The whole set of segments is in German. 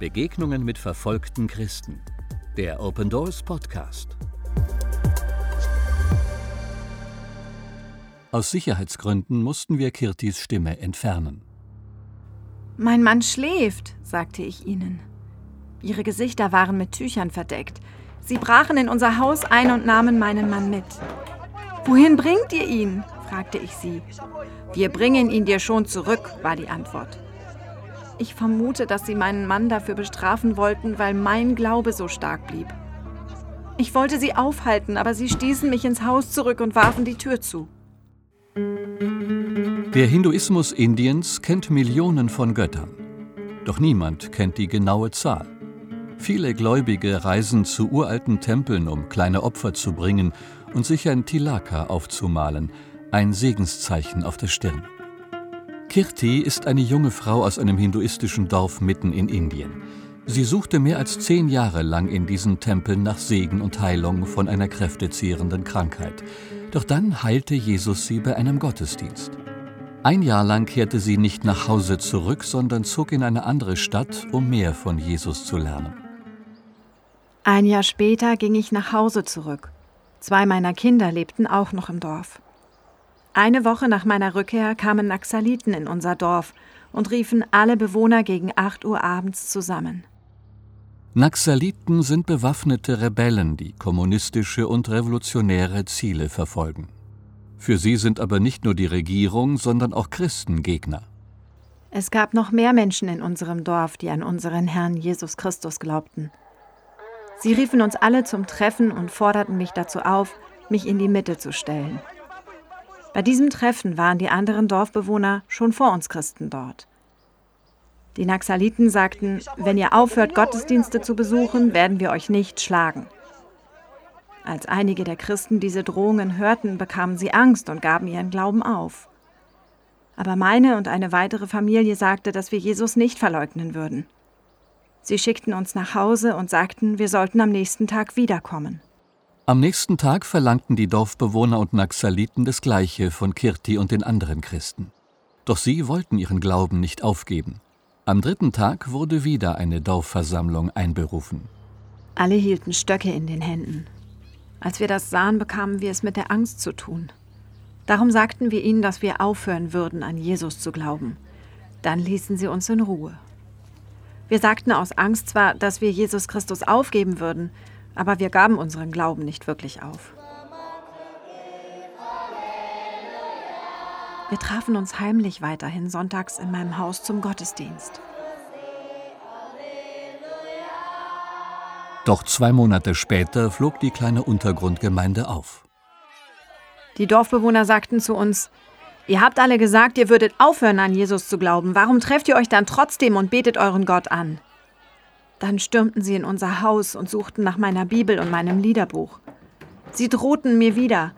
Begegnungen mit verfolgten Christen. Der Open Doors Podcast. Aus Sicherheitsgründen mussten wir Kirtis Stimme entfernen. Mein Mann schläft, sagte ich ihnen. Ihre Gesichter waren mit Tüchern verdeckt. Sie brachen in unser Haus ein und nahmen meinen Mann mit. Wohin bringt ihr ihn? fragte ich sie. Wir bringen ihn dir schon zurück, war die Antwort. Ich vermute, dass sie meinen Mann dafür bestrafen wollten, weil mein Glaube so stark blieb. Ich wollte sie aufhalten, aber sie stießen mich ins Haus zurück und warfen die Tür zu. Der Hinduismus Indiens kennt Millionen von Göttern. Doch niemand kennt die genaue Zahl. Viele Gläubige reisen zu uralten Tempeln, um kleine Opfer zu bringen und sich ein Tilaka aufzumalen, ein Segenszeichen auf der Stirn. Kirti ist eine junge Frau aus einem hinduistischen Dorf mitten in Indien. Sie suchte mehr als zehn Jahre lang in diesen Tempeln nach Segen und Heilung von einer kräftezehrenden Krankheit. Doch dann heilte Jesus sie bei einem Gottesdienst. Ein Jahr lang kehrte sie nicht nach Hause zurück, sondern zog in eine andere Stadt, um mehr von Jesus zu lernen. Ein Jahr später ging ich nach Hause zurück. Zwei meiner Kinder lebten auch noch im Dorf. Eine Woche nach meiner Rückkehr kamen Naxaliten in unser Dorf und riefen alle Bewohner gegen 8 Uhr abends zusammen. Naxaliten sind bewaffnete Rebellen, die kommunistische und revolutionäre Ziele verfolgen. Für sie sind aber nicht nur die Regierung, sondern auch Christen Gegner. Es gab noch mehr Menschen in unserem Dorf, die an unseren Herrn Jesus Christus glaubten. Sie riefen uns alle zum Treffen und forderten mich dazu auf, mich in die Mitte zu stellen. Bei diesem Treffen waren die anderen Dorfbewohner schon vor uns Christen dort. Die Naxaliten sagten, wenn ihr aufhört, Gottesdienste zu besuchen, werden wir euch nicht schlagen. Als einige der Christen diese Drohungen hörten, bekamen sie Angst und gaben ihren Glauben auf. Aber meine und eine weitere Familie sagte, dass wir Jesus nicht verleugnen würden. Sie schickten uns nach Hause und sagten, wir sollten am nächsten Tag wiederkommen. Am nächsten Tag verlangten die Dorfbewohner und Naxaliten das Gleiche von Kirti und den anderen Christen. Doch sie wollten ihren Glauben nicht aufgeben. Am dritten Tag wurde wieder eine Dorfversammlung einberufen. Alle hielten Stöcke in den Händen. Als wir das sahen, bekamen wir es mit der Angst zu tun. Darum sagten wir ihnen, dass wir aufhören würden, an Jesus zu glauben. Dann ließen sie uns in Ruhe. Wir sagten aus Angst zwar, dass wir Jesus Christus aufgeben würden, aber wir gaben unseren Glauben nicht wirklich auf. Wir trafen uns heimlich weiterhin sonntags in meinem Haus zum Gottesdienst. Doch zwei Monate später flog die kleine Untergrundgemeinde auf. Die Dorfbewohner sagten zu uns, Ihr habt alle gesagt, ihr würdet aufhören an Jesus zu glauben. Warum trefft ihr euch dann trotzdem und betet euren Gott an? Dann stürmten sie in unser Haus und suchten nach meiner Bibel und meinem Liederbuch. Sie drohten mir wieder,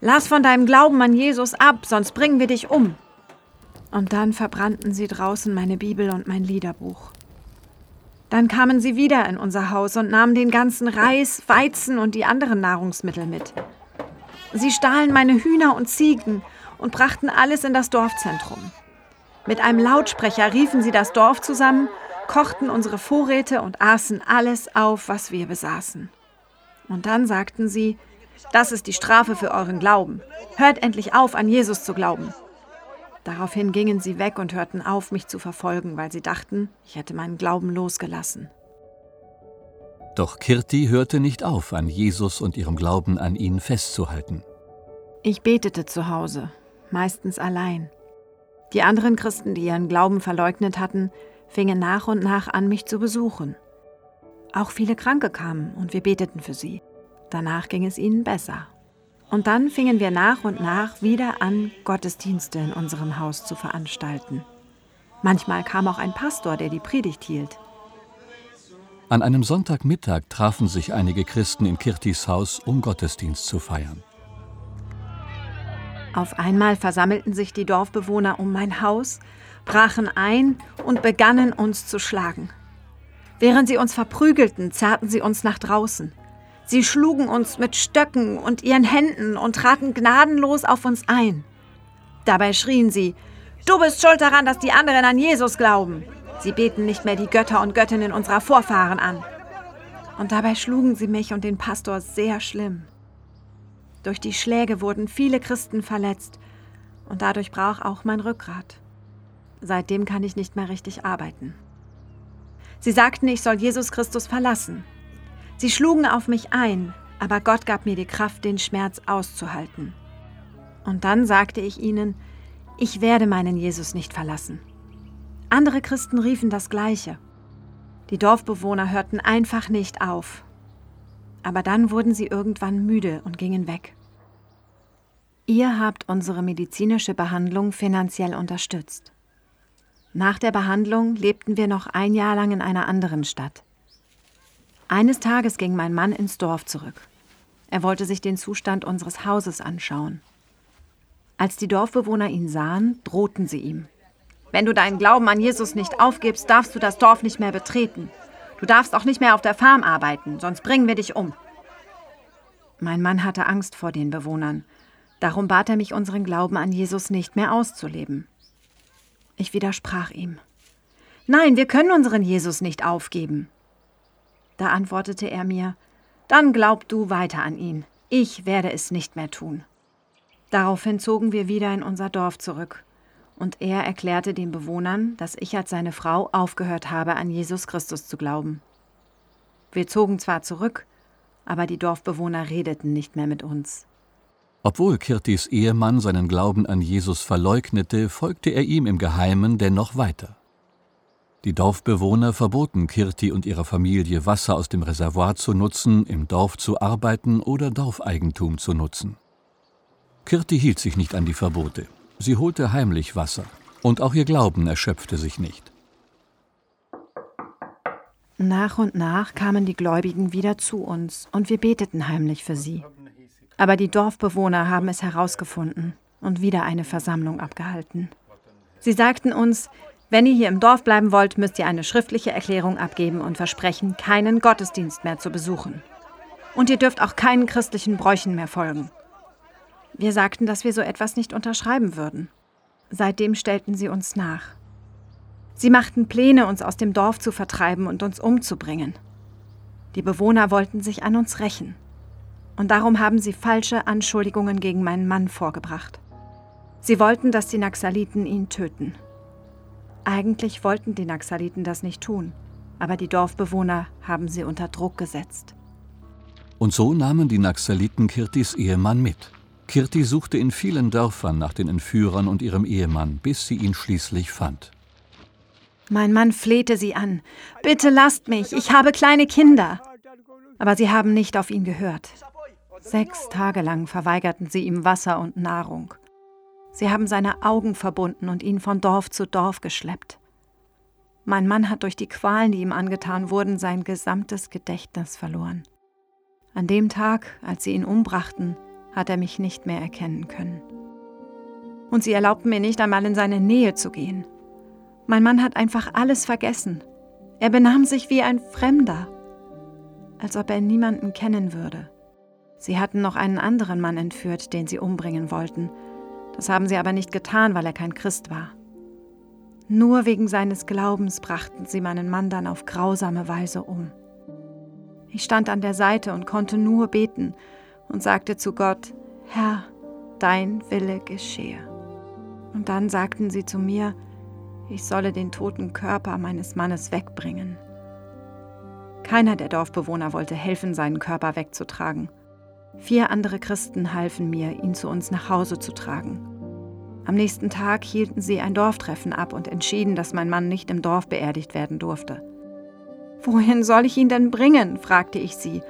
lass von deinem Glauben an Jesus ab, sonst bringen wir dich um. Und dann verbrannten sie draußen meine Bibel und mein Liederbuch. Dann kamen sie wieder in unser Haus und nahmen den ganzen Reis, Weizen und die anderen Nahrungsmittel mit. Sie stahlen meine Hühner und Ziegen und brachten alles in das Dorfzentrum. Mit einem Lautsprecher riefen sie das Dorf zusammen kochten unsere Vorräte und aßen alles auf, was wir besaßen. Und dann sagten sie, das ist die Strafe für euren Glauben. Hört endlich auf, an Jesus zu glauben. Daraufhin gingen sie weg und hörten auf, mich zu verfolgen, weil sie dachten, ich hätte meinen Glauben losgelassen. Doch Kirti hörte nicht auf, an Jesus und ihrem Glauben an ihn festzuhalten. Ich betete zu Hause, meistens allein. Die anderen Christen, die ihren Glauben verleugnet hatten, fingen nach und nach an, mich zu besuchen. Auch viele Kranke kamen und wir beteten für sie. Danach ging es ihnen besser. Und dann fingen wir nach und nach wieder an, Gottesdienste in unserem Haus zu veranstalten. Manchmal kam auch ein Pastor, der die Predigt hielt. An einem Sonntagmittag trafen sich einige Christen in Kirtis Haus, um Gottesdienst zu feiern. Auf einmal versammelten sich die Dorfbewohner um mein Haus, brachen ein und begannen uns zu schlagen. Während sie uns verprügelten, zerrten sie uns nach draußen. Sie schlugen uns mit Stöcken und ihren Händen und traten gnadenlos auf uns ein. Dabei schrien sie, Du bist schuld daran, dass die anderen an Jesus glauben. Sie beten nicht mehr die Götter und Göttinnen unserer Vorfahren an. Und dabei schlugen sie mich und den Pastor sehr schlimm. Durch die Schläge wurden viele Christen verletzt und dadurch brach auch mein Rückgrat. Seitdem kann ich nicht mehr richtig arbeiten. Sie sagten, ich soll Jesus Christus verlassen. Sie schlugen auf mich ein, aber Gott gab mir die Kraft, den Schmerz auszuhalten. Und dann sagte ich ihnen, ich werde meinen Jesus nicht verlassen. Andere Christen riefen das Gleiche. Die Dorfbewohner hörten einfach nicht auf. Aber dann wurden sie irgendwann müde und gingen weg. Ihr habt unsere medizinische Behandlung finanziell unterstützt. Nach der Behandlung lebten wir noch ein Jahr lang in einer anderen Stadt. Eines Tages ging mein Mann ins Dorf zurück. Er wollte sich den Zustand unseres Hauses anschauen. Als die Dorfbewohner ihn sahen, drohten sie ihm. Wenn du deinen Glauben an Jesus nicht aufgibst, darfst du das Dorf nicht mehr betreten. Du darfst auch nicht mehr auf der Farm arbeiten, sonst bringen wir dich um. Mein Mann hatte Angst vor den Bewohnern. Darum bat er mich, unseren Glauben an Jesus nicht mehr auszuleben. Ich widersprach ihm. Nein, wir können unseren Jesus nicht aufgeben. Da antwortete er mir, dann glaub du weiter an ihn. Ich werde es nicht mehr tun. Daraufhin zogen wir wieder in unser Dorf zurück und er erklärte den Bewohnern, dass ich als seine Frau aufgehört habe, an Jesus Christus zu glauben. Wir zogen zwar zurück, aber die Dorfbewohner redeten nicht mehr mit uns. Obwohl Kirtis Ehemann seinen Glauben an Jesus verleugnete, folgte er ihm im Geheimen dennoch weiter. Die Dorfbewohner verboten Kirti und ihrer Familie Wasser aus dem Reservoir zu nutzen, im Dorf zu arbeiten oder Dorfeigentum zu nutzen. Kirti hielt sich nicht an die Verbote. Sie holte heimlich Wasser, und auch ihr Glauben erschöpfte sich nicht. Nach und nach kamen die Gläubigen wieder zu uns, und wir beteten heimlich für sie. Aber die Dorfbewohner haben es herausgefunden und wieder eine Versammlung abgehalten. Sie sagten uns, wenn ihr hier im Dorf bleiben wollt, müsst ihr eine schriftliche Erklärung abgeben und versprechen, keinen Gottesdienst mehr zu besuchen. Und ihr dürft auch keinen christlichen Bräuchen mehr folgen. Wir sagten, dass wir so etwas nicht unterschreiben würden. Seitdem stellten sie uns nach. Sie machten Pläne, uns aus dem Dorf zu vertreiben und uns umzubringen. Die Bewohner wollten sich an uns rächen. Und darum haben sie falsche Anschuldigungen gegen meinen Mann vorgebracht. Sie wollten, dass die Naxaliten ihn töten. Eigentlich wollten die Naxaliten das nicht tun, aber die Dorfbewohner haben sie unter Druck gesetzt. Und so nahmen die Naxaliten Kirtis Ehemann mit. Kirti suchte in vielen Dörfern nach den Entführern und ihrem Ehemann, bis sie ihn schließlich fand. Mein Mann flehte sie an. Bitte lasst mich, ich habe kleine Kinder. Aber sie haben nicht auf ihn gehört. Sechs Tage lang verweigerten sie ihm Wasser und Nahrung. Sie haben seine Augen verbunden und ihn von Dorf zu Dorf geschleppt. Mein Mann hat durch die Qualen, die ihm angetan wurden, sein gesamtes Gedächtnis verloren. An dem Tag, als sie ihn umbrachten, hat er mich nicht mehr erkennen können. Und sie erlaubten mir nicht einmal in seine Nähe zu gehen. Mein Mann hat einfach alles vergessen. Er benahm sich wie ein Fremder, als ob er niemanden kennen würde. Sie hatten noch einen anderen Mann entführt, den sie umbringen wollten. Das haben sie aber nicht getan, weil er kein Christ war. Nur wegen seines Glaubens brachten sie meinen Mann dann auf grausame Weise um. Ich stand an der Seite und konnte nur beten und sagte zu Gott, Herr, dein Wille geschehe. Und dann sagten sie zu mir, ich solle den toten Körper meines Mannes wegbringen. Keiner der Dorfbewohner wollte helfen, seinen Körper wegzutragen. Vier andere Christen halfen mir, ihn zu uns nach Hause zu tragen. Am nächsten Tag hielten sie ein Dorftreffen ab und entschieden, dass mein Mann nicht im Dorf beerdigt werden durfte. Wohin soll ich ihn denn bringen? fragte ich sie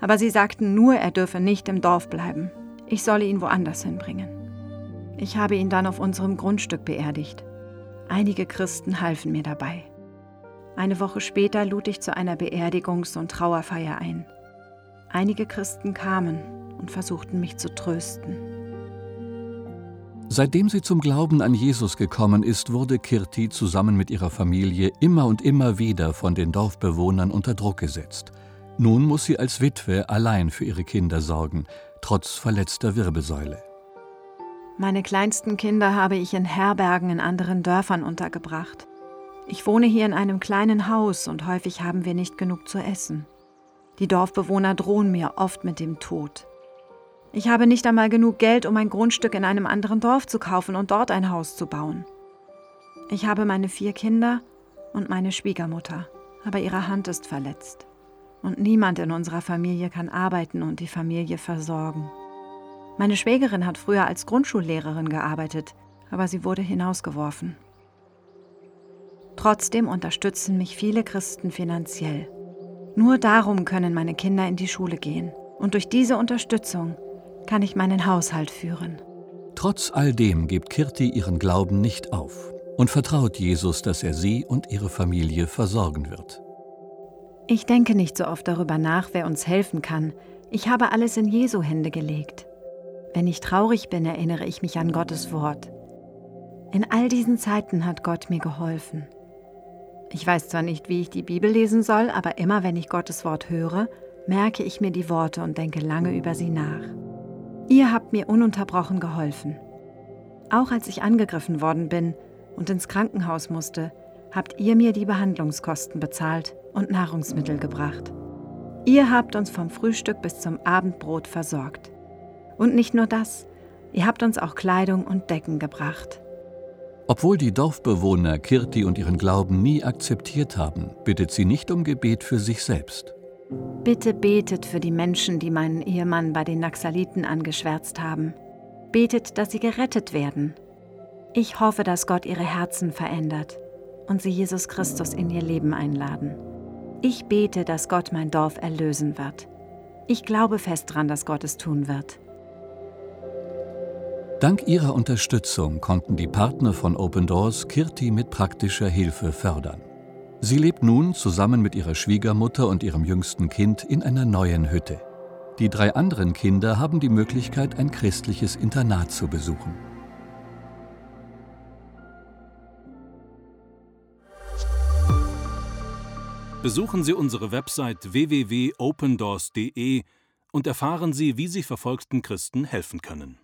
aber sie sagten nur, er dürfe nicht im Dorf bleiben. Ich solle ihn woanders hinbringen. Ich habe ihn dann auf unserem Grundstück beerdigt. Einige Christen halfen mir dabei. Eine Woche später lud ich zu einer Beerdigungs- und Trauerfeier ein. Einige Christen kamen und versuchten mich zu trösten. Seitdem sie zum Glauben an Jesus gekommen ist, wurde Kirti zusammen mit ihrer Familie immer und immer wieder von den Dorfbewohnern unter Druck gesetzt – nun muss sie als Witwe allein für ihre Kinder sorgen, trotz verletzter Wirbelsäule. Meine kleinsten Kinder habe ich in Herbergen in anderen Dörfern untergebracht. Ich wohne hier in einem kleinen Haus und häufig haben wir nicht genug zu essen. Die Dorfbewohner drohen mir oft mit dem Tod. Ich habe nicht einmal genug Geld, um ein Grundstück in einem anderen Dorf zu kaufen und dort ein Haus zu bauen. Ich habe meine vier Kinder und meine Schwiegermutter, aber ihre Hand ist verletzt. Und niemand in unserer Familie kann arbeiten und die Familie versorgen. Meine Schwägerin hat früher als Grundschullehrerin gearbeitet, aber sie wurde hinausgeworfen. Trotzdem unterstützen mich viele Christen finanziell. Nur darum können meine Kinder in die Schule gehen. Und durch diese Unterstützung kann ich meinen Haushalt führen. Trotz all dem gibt Kirti ihren Glauben nicht auf und vertraut Jesus, dass er sie und ihre Familie versorgen wird. Ich denke nicht so oft darüber nach, wer uns helfen kann. Ich habe alles in Jesu Hände gelegt. Wenn ich traurig bin, erinnere ich mich an Gottes Wort. In all diesen Zeiten hat Gott mir geholfen. Ich weiß zwar nicht, wie ich die Bibel lesen soll, aber immer wenn ich Gottes Wort höre, merke ich mir die Worte und denke lange über sie nach. Ihr habt mir ununterbrochen geholfen. Auch als ich angegriffen worden bin und ins Krankenhaus musste, habt ihr mir die Behandlungskosten bezahlt und Nahrungsmittel gebracht. Ihr habt uns vom Frühstück bis zum Abendbrot versorgt. Und nicht nur das, ihr habt uns auch Kleidung und Decken gebracht. Obwohl die Dorfbewohner Kirti und ihren Glauben nie akzeptiert haben, bittet sie nicht um Gebet für sich selbst. Bitte betet für die Menschen, die meinen Ehemann bei den Naxaliten angeschwärzt haben. Betet, dass sie gerettet werden. Ich hoffe, dass Gott ihre Herzen verändert und sie Jesus Christus in ihr Leben einladen. Ich bete, dass Gott mein Dorf erlösen wird. Ich glaube fest daran, dass Gott es tun wird. Dank ihrer Unterstützung konnten die Partner von Open Doors Kirti mit praktischer Hilfe fördern. Sie lebt nun zusammen mit ihrer Schwiegermutter und ihrem jüngsten Kind in einer neuen Hütte. Die drei anderen Kinder haben die Möglichkeit, ein christliches Internat zu besuchen. Besuchen Sie unsere Website www.opendoors.de und erfahren Sie, wie Sie verfolgten Christen helfen können.